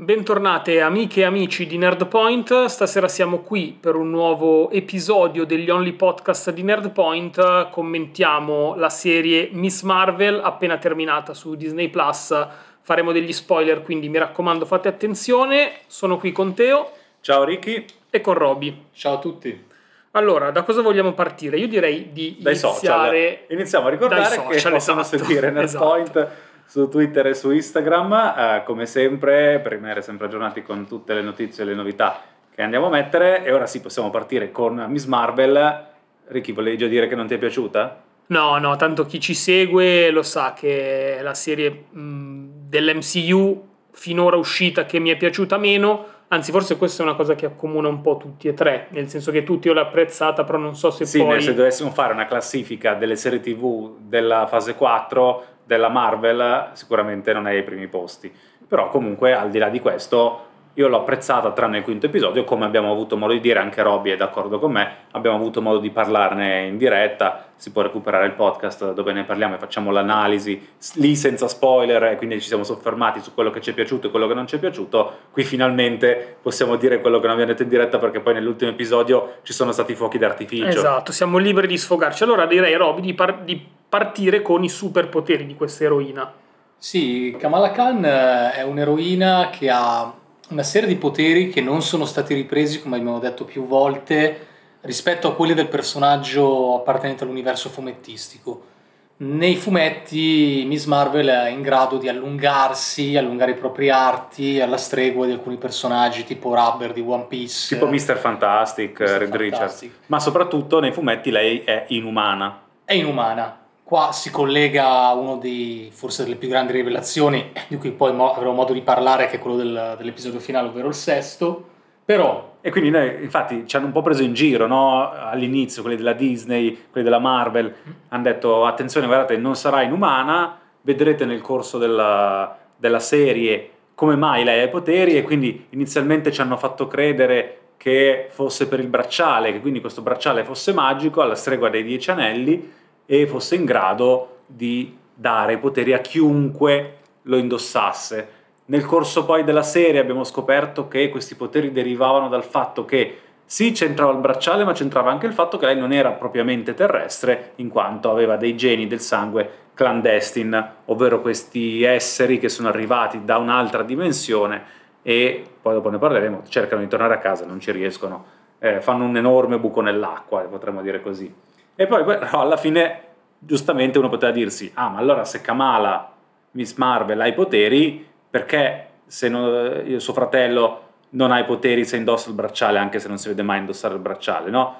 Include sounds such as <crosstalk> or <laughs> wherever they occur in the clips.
Bentornate amiche e amici di Nerdpoint, stasera siamo qui per un nuovo episodio degli Only Podcast di Nerdpoint, commentiamo la serie Miss Marvel appena terminata su Disney Plus, faremo degli spoiler quindi mi raccomando fate attenzione, sono qui con Teo. Ciao Ricky. E con Roby. Ciao a tutti. Allora, da cosa vogliamo partire? Io direi di dai iniziare... Social. Iniziamo a ricordare social, che possono esatto, seguire Nerdpoint <laughs> esatto. Su Twitter e su Instagram, eh, come sempre, per rimanere sempre aggiornati con tutte le notizie e le novità che andiamo a mettere. E ora sì, possiamo partire con Miss Marvel. Ricky, volevi già dire che non ti è piaciuta? No, no, tanto chi ci segue lo sa che è la serie mh, dell'MCU finora uscita che mi è piaciuta meno, anzi forse questa è una cosa che accomuna un po' tutti e tre, nel senso che tutti io l'ho apprezzata, però non so se sì, poi... se dovessimo fare una classifica delle serie tv della fase 4 della Marvel, sicuramente non è ai primi posti. Però comunque, al di là di questo, io l'ho apprezzata tranne il quinto episodio, come abbiamo avuto modo di dire, anche Robby è d'accordo con me, abbiamo avuto modo di parlarne in diretta, si può recuperare il podcast dove ne parliamo e facciamo l'analisi lì senza spoiler e quindi ci siamo soffermati su quello che ci è piaciuto e quello che non ci è piaciuto. Qui finalmente possiamo dire quello che non abbiamo detto in diretta perché poi nell'ultimo episodio ci sono stati fuochi d'artificio. Esatto, siamo liberi di sfogarci. Allora direi Robby di, par- di partire con i superpoteri di questa eroina. Sì, Kamala Khan eh, è un'eroina che ha una serie di poteri che non sono stati ripresi, come abbiamo detto più volte, rispetto a quelli del personaggio appartenente all'universo fumettistico. Nei fumetti Miss Marvel è in grado di allungarsi, allungare i propri arti alla stregua di alcuni personaggi tipo Rubber di One Piece. Tipo Mr. Fantastic, Mr. Red Richards. Fantastic. Ma soprattutto nei fumetti lei è inumana. È inumana. Qua si collega a uno dei, forse delle più grandi rivelazioni, di cui poi mo- avremo modo di parlare, che è quello del- dell'episodio finale, ovvero il sesto. Però E quindi noi, infatti, ci hanno un po' preso in giro, no? All'inizio, quelli della Disney, quelli della Marvel, hanno detto, attenzione, guardate, non sarà inumana, vedrete nel corso della, della serie come mai lei ha i poteri e quindi inizialmente ci hanno fatto credere che fosse per il bracciale, che quindi questo bracciale fosse magico, alla stregua dei dieci anelli, e fosse in grado di dare poteri a chiunque lo indossasse. Nel corso poi della serie abbiamo scoperto che questi poteri derivavano dal fatto che sì, c'entrava il bracciale, ma c'entrava anche il fatto che lei non era propriamente terrestre, in quanto aveva dei geni del sangue clandestine, ovvero questi esseri che sono arrivati da un'altra dimensione e poi dopo ne parleremo, cercano di tornare a casa, non ci riescono, eh, fanno un enorme buco nell'acqua, potremmo dire così. E poi però alla fine, giustamente uno poteva dirsi, ah ma allora se Kamala, Miss Marvel, ha i poteri, perché se non- io, suo fratello non ha i poteri se indossa il bracciale, anche se non si vede mai indossare il bracciale, no?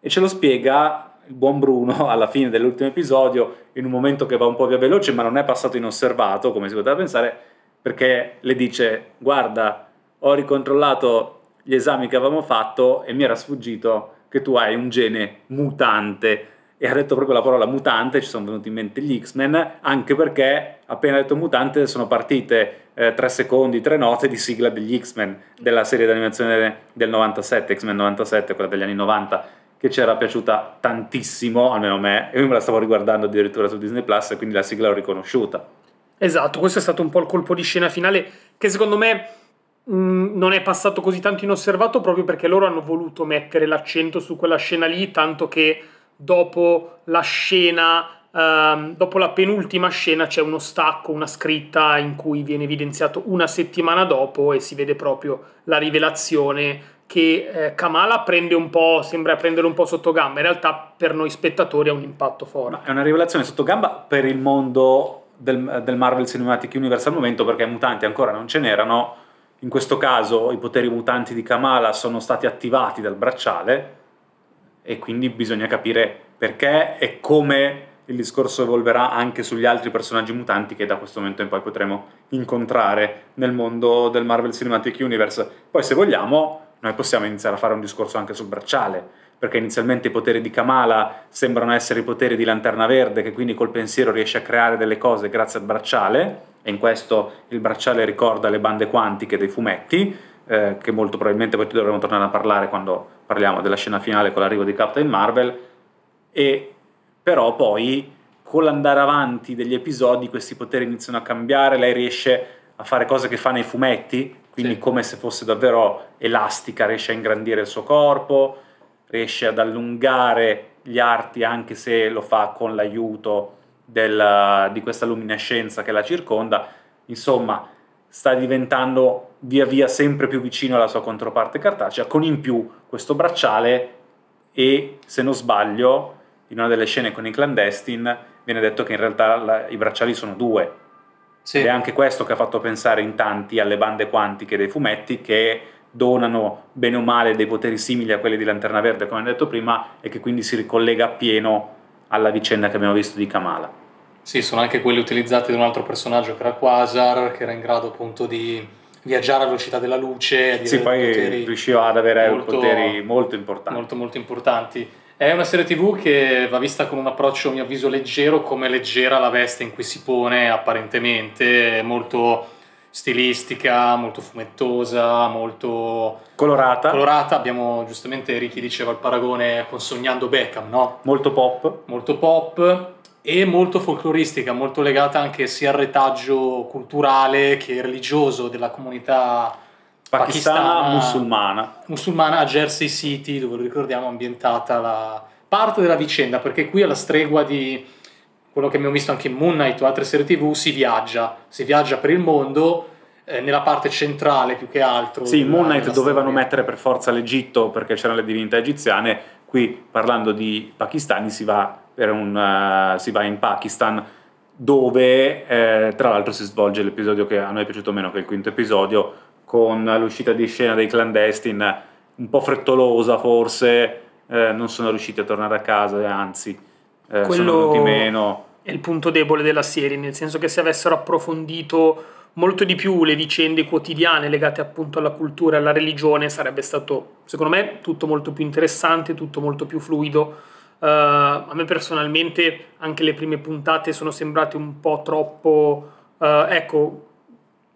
E ce lo spiega il buon Bruno <laughs> alla fine dell'ultimo episodio, in un momento che va un po' via veloce, ma non è passato inosservato, come si poteva pensare, perché le dice, guarda, ho ricontrollato gli esami che avevamo fatto e mi era sfuggito che tu hai un gene mutante. E ha detto proprio la parola mutante, ci sono venuti in mente gli X-Men, anche perché appena detto mutante sono partite eh, tre secondi, tre note di sigla degli X-Men, della serie d'animazione del 97, X-Men 97, quella degli anni 90, che ci era piaciuta tantissimo, almeno a me, e io me la stavo riguardando addirittura su Disney Plus quindi la sigla l'ho riconosciuta. Esatto, questo è stato un po' il colpo di scena finale che secondo me mh, non è passato così tanto inosservato proprio perché loro hanno voluto mettere l'accento su quella scena lì, tanto che dopo la scena, ehm, dopo la penultima scena c'è uno stacco, una scritta in cui viene evidenziato una settimana dopo e si vede proprio la rivelazione che eh, Kamala prende un po', sembra prendere un po' sotto gamba, in realtà per noi spettatori ha un impatto forte. È una rivelazione sotto gamba per il mondo del, del Marvel Cinematic Universe al momento, perché mutanti ancora non ce n'erano. In questo caso i poteri mutanti di Kamala sono stati attivati dal bracciale e quindi bisogna capire perché e come il discorso evolverà anche sugli altri personaggi mutanti che da questo momento in poi potremo incontrare nel mondo del Marvel Cinematic Universe. Poi se vogliamo noi possiamo iniziare a fare un discorso anche sul bracciale, perché inizialmente i poteri di Kamala sembrano essere i poteri di Lanterna Verde, che quindi col pensiero riesce a creare delle cose grazie al bracciale, e in questo il bracciale ricorda le bande quantiche dei fumetti, eh, che molto probabilmente poi dovremo tornare a parlare quando parliamo della scena finale con l'arrivo di Captain Marvel, e però poi con l'andare avanti degli episodi questi poteri iniziano a cambiare, lei riesce a fare cose che fa nei fumetti, quindi Sì. come se fosse davvero elastica, riesce a ingrandire il suo corpo, riesce ad allungare gli arti anche se lo fa con l'aiuto del- di questa luminescenza che la circonda. Insomma, sta diventando via via sempre più vicino alla sua controparte cartacea, con in più questo bracciale e, se non sbaglio, in una delle scene con i clandestine viene detto che in realtà la- i bracciali sono due. Sì. Ed è anche questo che ha fatto pensare in tanti alle bande quantiche dei fumetti che donano bene o male dei poteri simili a quelli di Lanterna Verde, come ho detto prima, e che quindi si ricollega appieno alla vicenda che abbiamo visto di Kamala. Sì, sono anche quelli utilizzati da un altro personaggio che era Quasar, che era in grado appunto di viaggiare a velocità della luce, di Sì, poi riusciva ad avere molto- poteri molto importanti. molto molto importanti. È una serie tv che va vista con un approccio a mio avviso leggero, come leggera la veste in cui si pone apparentemente, è molto stilistica, molto fumettosa, molto Colorata, colorata. Abbiamo giustamente Ricky diceva il paragone con Sognando Beckham, no? molto pop. molto pop e molto folcloristica, molto legata anche sia al retaggio culturale che religioso della comunità Pakistana, pakistana musulmana. musulmana a Jersey City, dove lo ricordiamo ambientata la parte della vicenda, perché qui alla stregua di quello che abbiamo visto anche in Moon Knight o altre serie tv, si viaggia, si viaggia per il mondo, eh, nella parte centrale più che altro. Sì, in Moon Knight dovevano storia. mettere per forza l'Egitto perché c'erano le divinità egiziane, qui parlando di pakistani si va, per un, eh, si va in Pakistan dove eh, tra l'altro si svolge l'episodio che a noi è piaciuto meno che il quinto episodio con l'uscita di scena dei clandestine un po' frettolosa forse, eh, non sono riusciti a tornare a casa, anzi eh, Quello- sono venuti meno. è il punto debole della serie, nel senso che se avessero approfondito molto di più le vicende quotidiane legate appunto alla cultura e alla religione sarebbe stato, secondo me, tutto molto più interessante, tutto molto più fluido. Eh, a me personalmente anche le prime puntate sono sembrate un po' troppo, eh, ecco,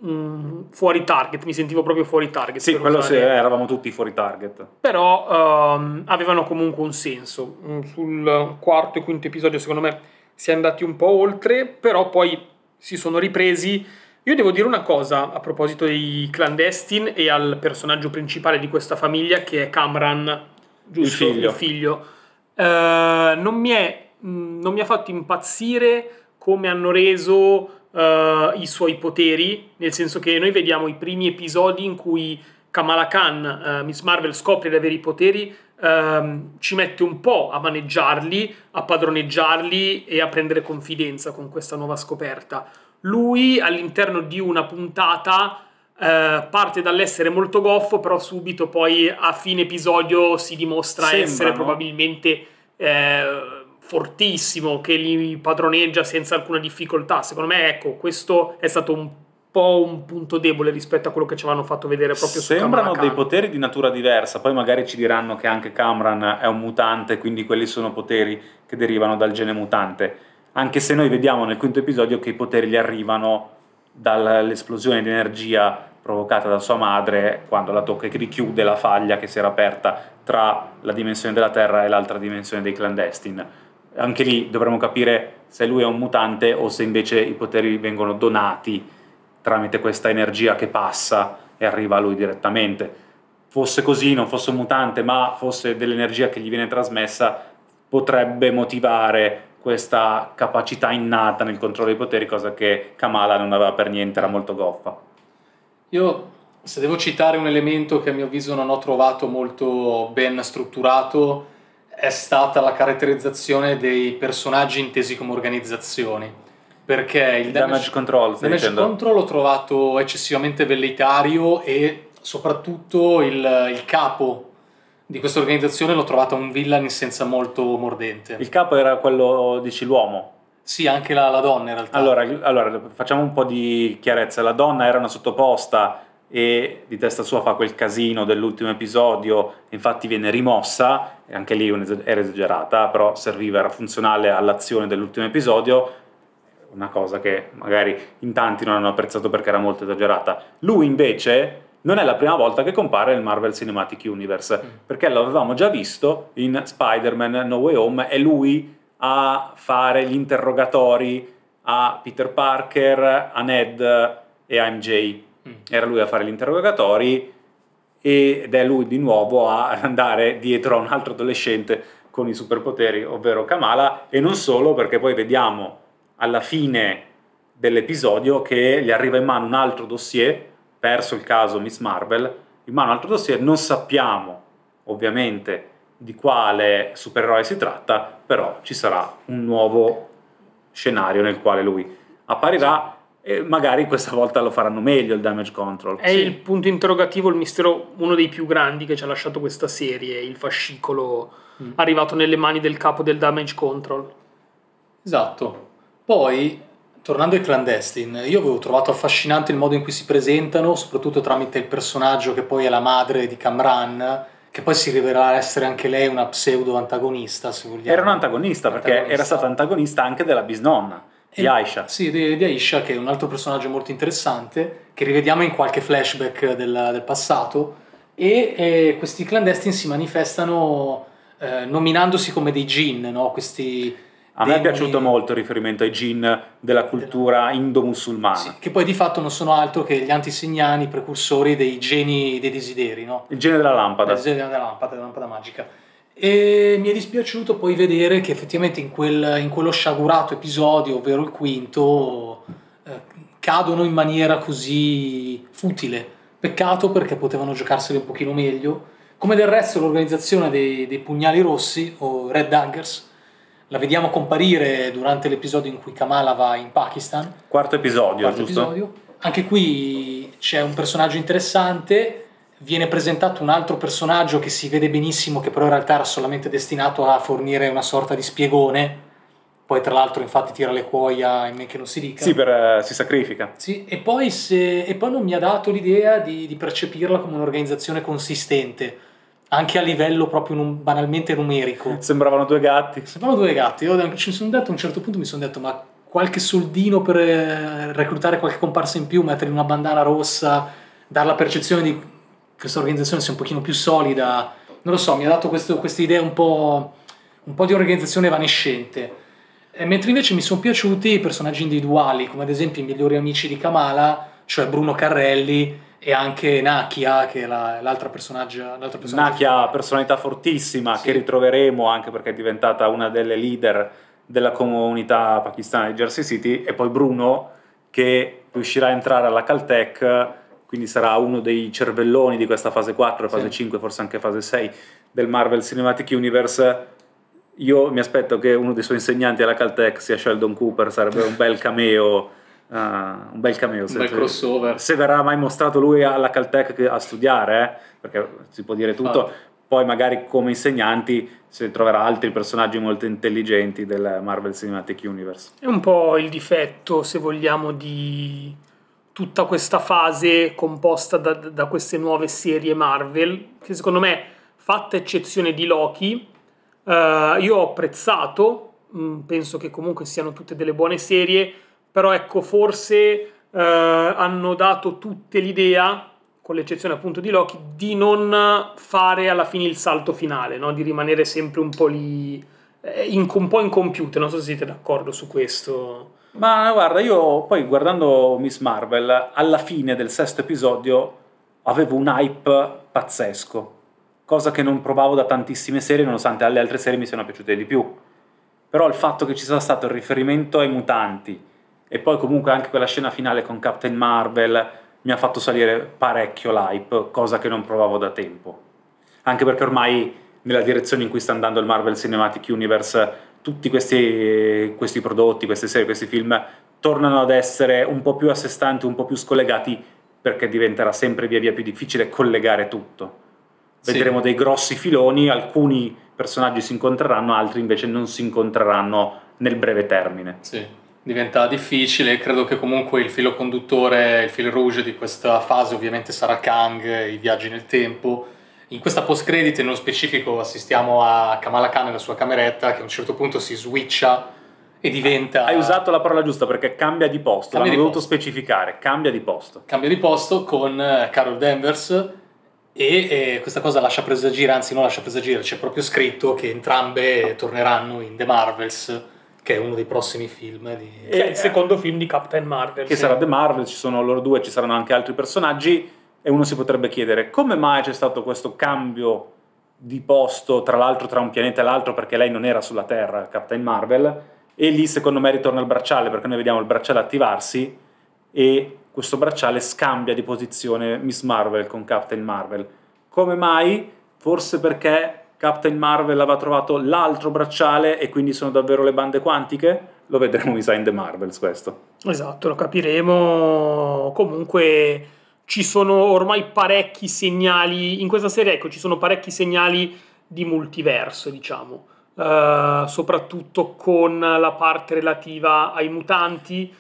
mm, fuori target, mi sentivo proprio fuori target. Sì, quello sì, usare- eravamo tutti fuori target. però ehm, avevano comunque un senso. Mm, Sul quarto e quinto episodio, secondo me, si è andati un po' oltre, però poi si sono ripresi. Io devo dire una cosa a proposito dei clandestine e al personaggio principale di questa famiglia, che è Camran, giusto? Il figlio. figlio. Eh, non, mi è, mm, non mi ha fatto impazzire come hanno reso eh, i suoi poteri, nel senso che noi vediamo i primi episodi in cui Kamala Khan, eh, Miss Marvel, scopre di avere i poteri, ehm, ci mette un po' a maneggiarli, a padroneggiarli e a prendere confidenza con questa nuova scoperta. Lui all'interno di una puntata eh, parte dall'essere molto goffo, però subito poi a fine episodio si dimostra Sembra, essere no? probabilmente eh, fortissimo, che li padroneggia senza alcuna difficoltà. Secondo me, ecco, questo è stato un po' un punto debole rispetto a quello che ci avevano fatto vedere proprio su Sembrano dei poteri di natura diversa, poi magari ci diranno che anche Camran è un mutante, quindi quelli sono poteri che derivano dal gene mutante. Anche se noi vediamo nel quinto episodio che i poteri gli arrivano dall'esplosione di energia provocata da sua madre quando la tocca e richiude la faglia che si era aperta tra la dimensione della Terra e l'altra dimensione dei clandestine. Anche lì dovremo capire se lui è un mutante o se invece i poteri vengono donati tramite questa energia che passa e arriva a lui direttamente. Fosse così, non fosse un mutante, ma fosse dell'energia che gli viene trasmessa, potrebbe motivare questa capacità innata nel controllo dei poteri, cosa che Kamala non aveva per niente, era molto goffa. Io, se devo citare un elemento che a mio avviso non ho trovato molto ben strutturato, è stata la caratterizzazione dei personaggi intesi come organizzazioni. Perché il Damage, control, stai Damage? Control l'ho trovato eccessivamente velleitario e soprattutto il, il capo di questa organizzazione l'ho trovato un villain senza molto mordente. Il capo era quello, dici, l'uomo. Sì, anche la, la donna in realtà. Allora, allora, facciamo un po' di chiarezza. La donna era una sottoposta e di testa sua fa quel casino dell'ultimo episodio, infatti viene rimossa, e anche lì era esagerata, però serviva, era funzionale all'azione dell'ultimo episodio, una cosa che magari in tanti non hanno apprezzato perché era molto esagerata. Lui invece non è la prima volta che compare nel Marvel Cinematic Universe, Mm. perché lo avevamo già visto in Spider-Man No Way Home, è lui a fare gli interrogatori a Peter Parker, a Ned e a MJ. Mm. Era lui a fare gli interrogatori ed è lui di nuovo a <laughs> andare dietro a un altro adolescente con i superpoteri, ovvero Kamala, e non solo perché poi vediamo alla fine dell'episodio che gli arriva in mano un altro dossier, perso il caso Miss Marvel, in mano un altro dossier, non sappiamo ovviamente di quale supereroe si tratta, però ci sarà un nuovo scenario nel quale lui apparirà e magari questa volta lo faranno meglio il damage control. È il punto interrogativo, il mistero, uno dei più grandi che ci ha lasciato questa serie, il fascicolo Mm. arrivato nelle mani del capo del damage control. Esatto. Poi, tornando ai clandestine, io avevo trovato affascinante il modo in cui si presentano, soprattutto tramite il personaggio che poi è la madre di Kamran, che poi si rivelerà essere anche lei una pseudo antagonista, se vogliamo. Era un antagonista perché Antagonista. era stata antagonista anche della bisnonna, di Aisha. Sì, di, di Aisha, che è un altro personaggio molto interessante, che rivediamo in qualche flashback del, del passato. E eh, questi clandestini si manifestano eh, nominandosi come dei jinn, no? Questi A me è piaciuto molto il riferimento ai jinn della cultura indo-musulmana. Sì, che poi di fatto non sono altro che gli antisignani, i precursori dei geni dei desideri, no? Il gene della lampada. Del genere della lampada, della lampada magica. E mi è dispiaciuto poi vedere che effettivamente in, quel- in quello sciagurato episodio, ovvero il quinto, eh, cadono in maniera così futile. Peccato perché potevano giocarseli un pochino meglio. Come del resto l'organizzazione dei, dei pugnali rossi, o Red Daggers, la vediamo comparire durante l'episodio in cui Kamala va in Pakistan Quarto episodio, quarto giusto? episodio. Anche qui c'è un personaggio interessante, viene presentato un altro personaggio che si vede benissimo che però in realtà era solamente destinato a fornire una sorta di spiegone, poi tra l'altro infatti tira le cuoia in men che non si dica. Sì, per, eh, si sacrifica. Sì, e, poi se- e poi non mi ha dato l'idea di, di percepirla come un'organizzazione consistente, anche a livello proprio num- banalmente numerico. Sembravano due gatti. Sembrano due gatti. Io ci sono detto a un certo punto mi sono detto ma qualche soldino per eh, reclutare qualche comparsa in più, mettere una bandana rossa, dare la percezione di questa organizzazione sia un pochino più solida. Non lo so, mi ha dato questa idea un po', un po' di organizzazione evanescente. E mentre invece mi sono piaciuti i personaggi individuali, come ad esempio i migliori amici di Kamala, cioè Bruno Carrelli e anche Nakia, che è la- l'altra personaggio. L'altra personaggio Nakia, personalità fortissima, Sì. che ritroveremo anche perché è diventata una delle leader della comunità pakistana di Jersey City, e poi Bruno, che riuscirà a entrare alla Caltech, quindi sarà uno dei cervelloni di questa fase 4, fase Sì. 5, forse anche fase 6 del Marvel Cinematic Universe. Io mi aspetto che uno dei suoi insegnanti alla Caltech sia Sheldon Cooper, sarebbe un bel cameo. eh, un bel cameo un se- bel crossover. se verrà mai mostrato lui alla Caltech a studiare, eh, perché si può dire tutto, Infatti. poi magari come insegnanti si troverà altri personaggi molto intelligenti del Marvel Cinematic Universe. È un po' il difetto, se vogliamo, di tutta questa fase composta da, da queste nuove serie Marvel, che secondo me, fatta eccezione di Loki, eh, io ho apprezzato, mh, penso che comunque siano tutte delle buone serie, però ecco, forse eh, hanno dato tutte l'idea, con l'eccezione appunto di Loki, di non fare alla fine il salto finale, no? di rimanere sempre un po' lì, eh, in- un po' incompiute, non so se siete d'accordo su questo. Ma guarda, io poi guardando Miss Marvel, alla fine del sesto episodio avevo un hype pazzesco, cosa che non provavo da tantissime serie, nonostante alle altre serie mi siano piaciute di più. Però il fatto che ci sia stato il riferimento ai mutanti e poi comunque anche quella scena finale con Captain Marvel mi ha fatto salire parecchio l'hype, cosa che non provavo da tempo. Anche perché ormai nella direzione in cui sta andando il Marvel Cinematic Universe, tutti questi, questi prodotti, queste serie, questi film tornano ad essere un po' più a sé stanti, un po' più scollegati, perché diventerà sempre via via più difficile collegare tutto. Sì. Vedremo dei grossi filoni, alcuni personaggi si incontreranno, altri invece non si incontreranno nel breve termine. Sì, diventa difficile. Credo che comunque il filo conduttore, il fil rouge di questa fase ovviamente sarà Kang, i viaggi nel tempo. In questa post credit, nello specifico, assistiamo a Kamala Khan nella sua cameretta che a un certo punto si switcha e diventa... Hai usato la parola giusta perché cambia di posto, Cambia l'hanno di dovuto posto. specificare, cambia di posto. cambia di posto con eh, Carol Danvers e eh, questa cosa lascia presagire, anzi non lascia presagire, c'è proprio scritto che entrambe torneranno in The Marvels che è uno dei prossimi film di... Che è il secondo film di Captain Marvel. che sì. sarà The Marvel, ci sono loro due, ci saranno anche altri personaggi e uno si potrebbe chiedere come mai c'è stato questo cambio di posto, tra l'altro tra un pianeta e l'altro, perché lei non era sulla Terra, Captain Marvel, e lì secondo me ritorna il bracciale, perché noi vediamo il bracciale attivarsi e questo bracciale scambia di posizione Miss Marvel con Captain Marvel. Come mai? Forse perché Captain Marvel aveva trovato l'altro bracciale e quindi sono davvero le bande quantiche? Lo vedremo in The Marvels questo. Esatto, lo capiremo. Comunque ci sono ormai parecchi segnali, in questa serie ecco, ci sono parecchi segnali di multiverso, diciamo, Eh, soprattutto con la parte relativa ai mutanti,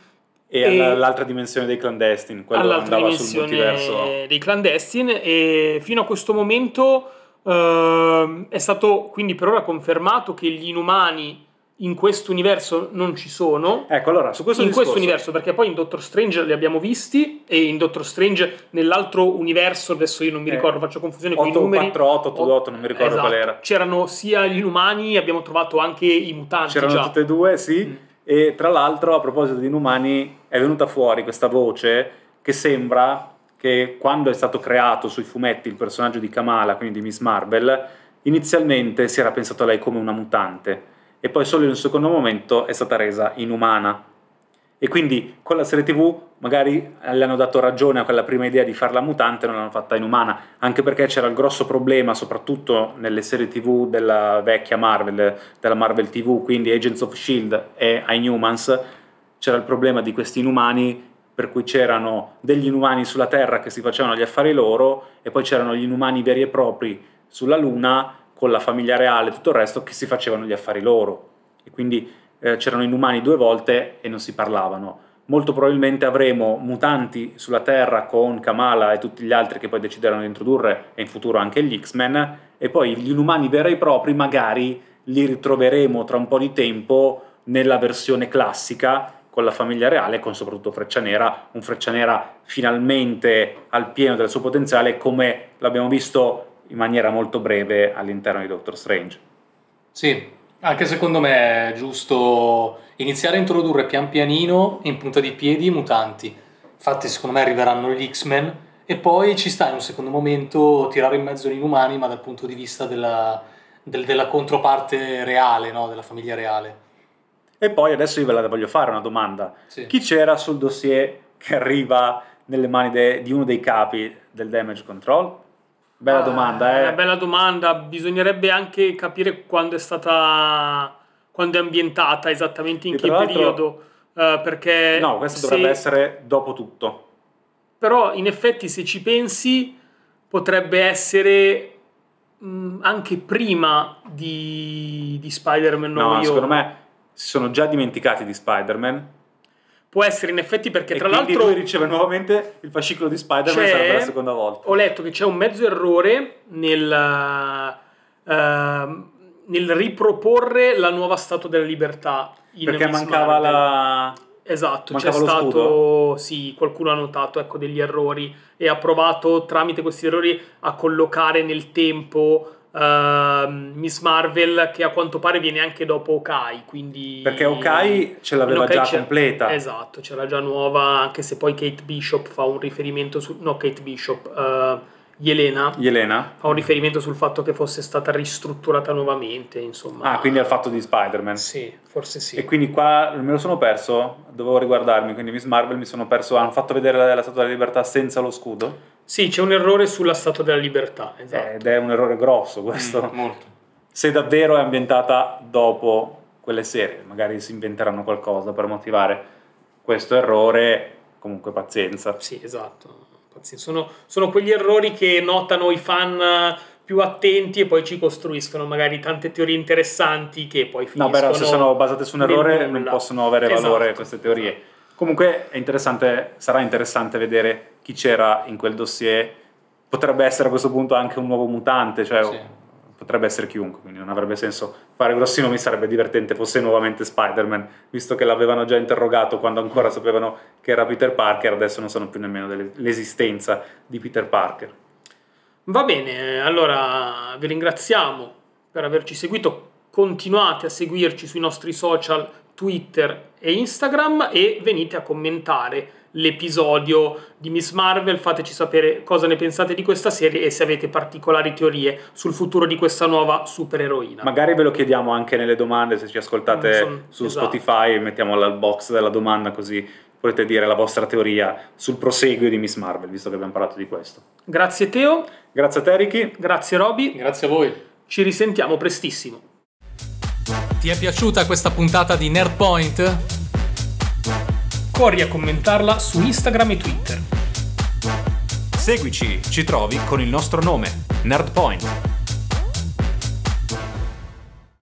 E, E- alla- all'altra dimensione dei clandestini, quello all'altra andava sul dimensione multiverso. dei clandestini e fino a questo momento ehm, è stato quindi per ora confermato che gli inumani in questo universo non ci sono. Ecco, allora, su questo in discorso, questo universo, perché poi in Doctor Strange li abbiamo visti e in Doctor Strange nell'altro universo, adesso io non mi Eh, ricordo, faccio confusione con i numeri. 848, 828, non mi ricordo Esatto. qual era. C'erano sia gli inumani, abbiamo trovato anche i mutanti C'erano già. tutte e due, sì. Mm. E tra l'altro, a proposito di inumani, è venuta fuori questa voce che sembra che quando è stato creato sui fumetti il personaggio di Kamala, quindi di Miss Marvel, inizialmente si era pensato a lei come una mutante e poi solo in un secondo momento è stata resa inumana. E quindi con la serie TV magari le hanno dato ragione a quella prima idea di farla mutante non l'hanno fatta inumana, anche perché c'era il grosso problema, soprattutto nelle serie TV della vecchia Marvel, della Marvel TV, quindi Agents of Shield e Inhumans, c'era il problema di questi inumani per cui c'erano degli inumani sulla Terra che si facevano gli affari loro e poi c'erano gli inumani veri e propri sulla Luna con la famiglia reale e tutto il resto che si facevano gli affari loro. E quindi eh, c'erano inumani due volte e non si parlavano. Molto probabilmente avremo mutanti sulla Terra con Kamala e tutti gli altri che poi decideranno di introdurre e in futuro anche gli X-Men e poi gli inumani veri e propri magari li ritroveremo tra un po' di tempo nella versione classica con la famiglia reale con soprattutto Freccia Nera, un Freccia Nera finalmente al pieno del suo potenziale come l'abbiamo visto in maniera molto breve all'interno di Doctor Strange. Sì, anche secondo me è giusto iniziare a introdurre pian pianino in punta di piedi i mutanti. Infatti secondo me arriveranno gli X-Men e poi ci sta in un secondo momento tirare in mezzo gli inumani ma dal punto di vista della, del- della controparte reale, no? della famiglia reale. E poi adesso io ve la voglio fare una domanda. Sì. Chi c'era sul dossier che arriva nelle mani de- di uno dei capi del damage control? Bella Ah, domanda, eh? Una bella domanda, bisognerebbe anche capire quando è stata, quando è ambientata esattamente in E che periodo, eh, perché No, questo se- dovrebbe essere dopo tutto. Però in effetti se ci pensi potrebbe essere mh, anche prima di, di Spider-Man No, Way secondo me si sono già dimenticati di Spider-Man Può essere in effetti perché e tra l'altro lui riceve nuovamente il fascicolo di Spider-Man sarebbe la seconda volta. ho letto che c'è un mezzo errore nel, ehm, nel riproporre la nuova Statua della Libertà. in Perché mancava Marvel. la... Esatto, Mancava c'è stato, scudo? sì, qualcuno ha notato ecco, degli errori e ha provato tramite questi errori a collocare nel tempo ehm, Miss Marvel che a quanto pare viene anche dopo Okai, quindi... Perché Okai ce l'aveva Okai già c'è- completa. Esatto, c'era già nuova, anche se poi Kate Bishop fa un riferimento su... no, Kate Bishop, eh, Yelena Yelena? fa un riferimento sul fatto che fosse stata ristrutturata nuovamente, insomma. Ah, quindi al fatto di Spider-Man. Sì, forse sì. E quindi qua me lo sono perso, dovevo riguardarmi, quindi Miss Marvel mi sono perso, hanno fatto vedere la, la Statua della Libertà senza lo scudo, Sì, c'è un errore sulla Statua della Libertà, esatto. ed è un errore grosso questo. Mm, molto. Se davvero è ambientata dopo quelle serie, magari si inventeranno qualcosa per motivare questo errore, comunque pazienza. Sì, esatto. Sono, sono quegli errori che notano i fan eh, più attenti e poi ci costruiscono magari tante teorie interessanti che poi No, finiscono però se sono basate su un errore non possono avere valore Esatto, queste teorie. Comunque è interessante, sarà interessante vedere chi c'era in quel dossier. Potrebbe essere a questo punto anche un nuovo mutante, cioè Sì. Potrebbe essere chiunque, quindi non avrebbe senso fare grossi nomi, sarebbe divertente fosse nuovamente Spider-Man, visto che l'avevano già interrogato quando ancora sapevano che era Peter Parker, adesso non sanno più nemmeno dell'esistenza di Peter Parker. Va bene, allora vi ringraziamo per averci seguito. Continuate a seguirci sui nostri social Twitter e Instagram e venite a commentare l'episodio di Miss Marvel, fateci sapere cosa ne pensate di questa serie e se avete particolari teorie sul futuro di questa nuova supereroina. Magari ve lo chiediamo anche nelle domande se ci ascoltate su esatto. Spotify, mettiamo la box della domanda così potete dire la vostra teoria sul proseguio di Miss Marvel, visto che abbiamo parlato di questo. Grazie Teo, Grazie a te Ricky, grazie Roby, Grazie a voi. ci risentiamo prestissimo. Ti è piaciuta questa puntata di Nerdpoint? Corri a commentarla su Instagram e Twitter. seguici, ci trovi con il nostro nome, Nerdpoint.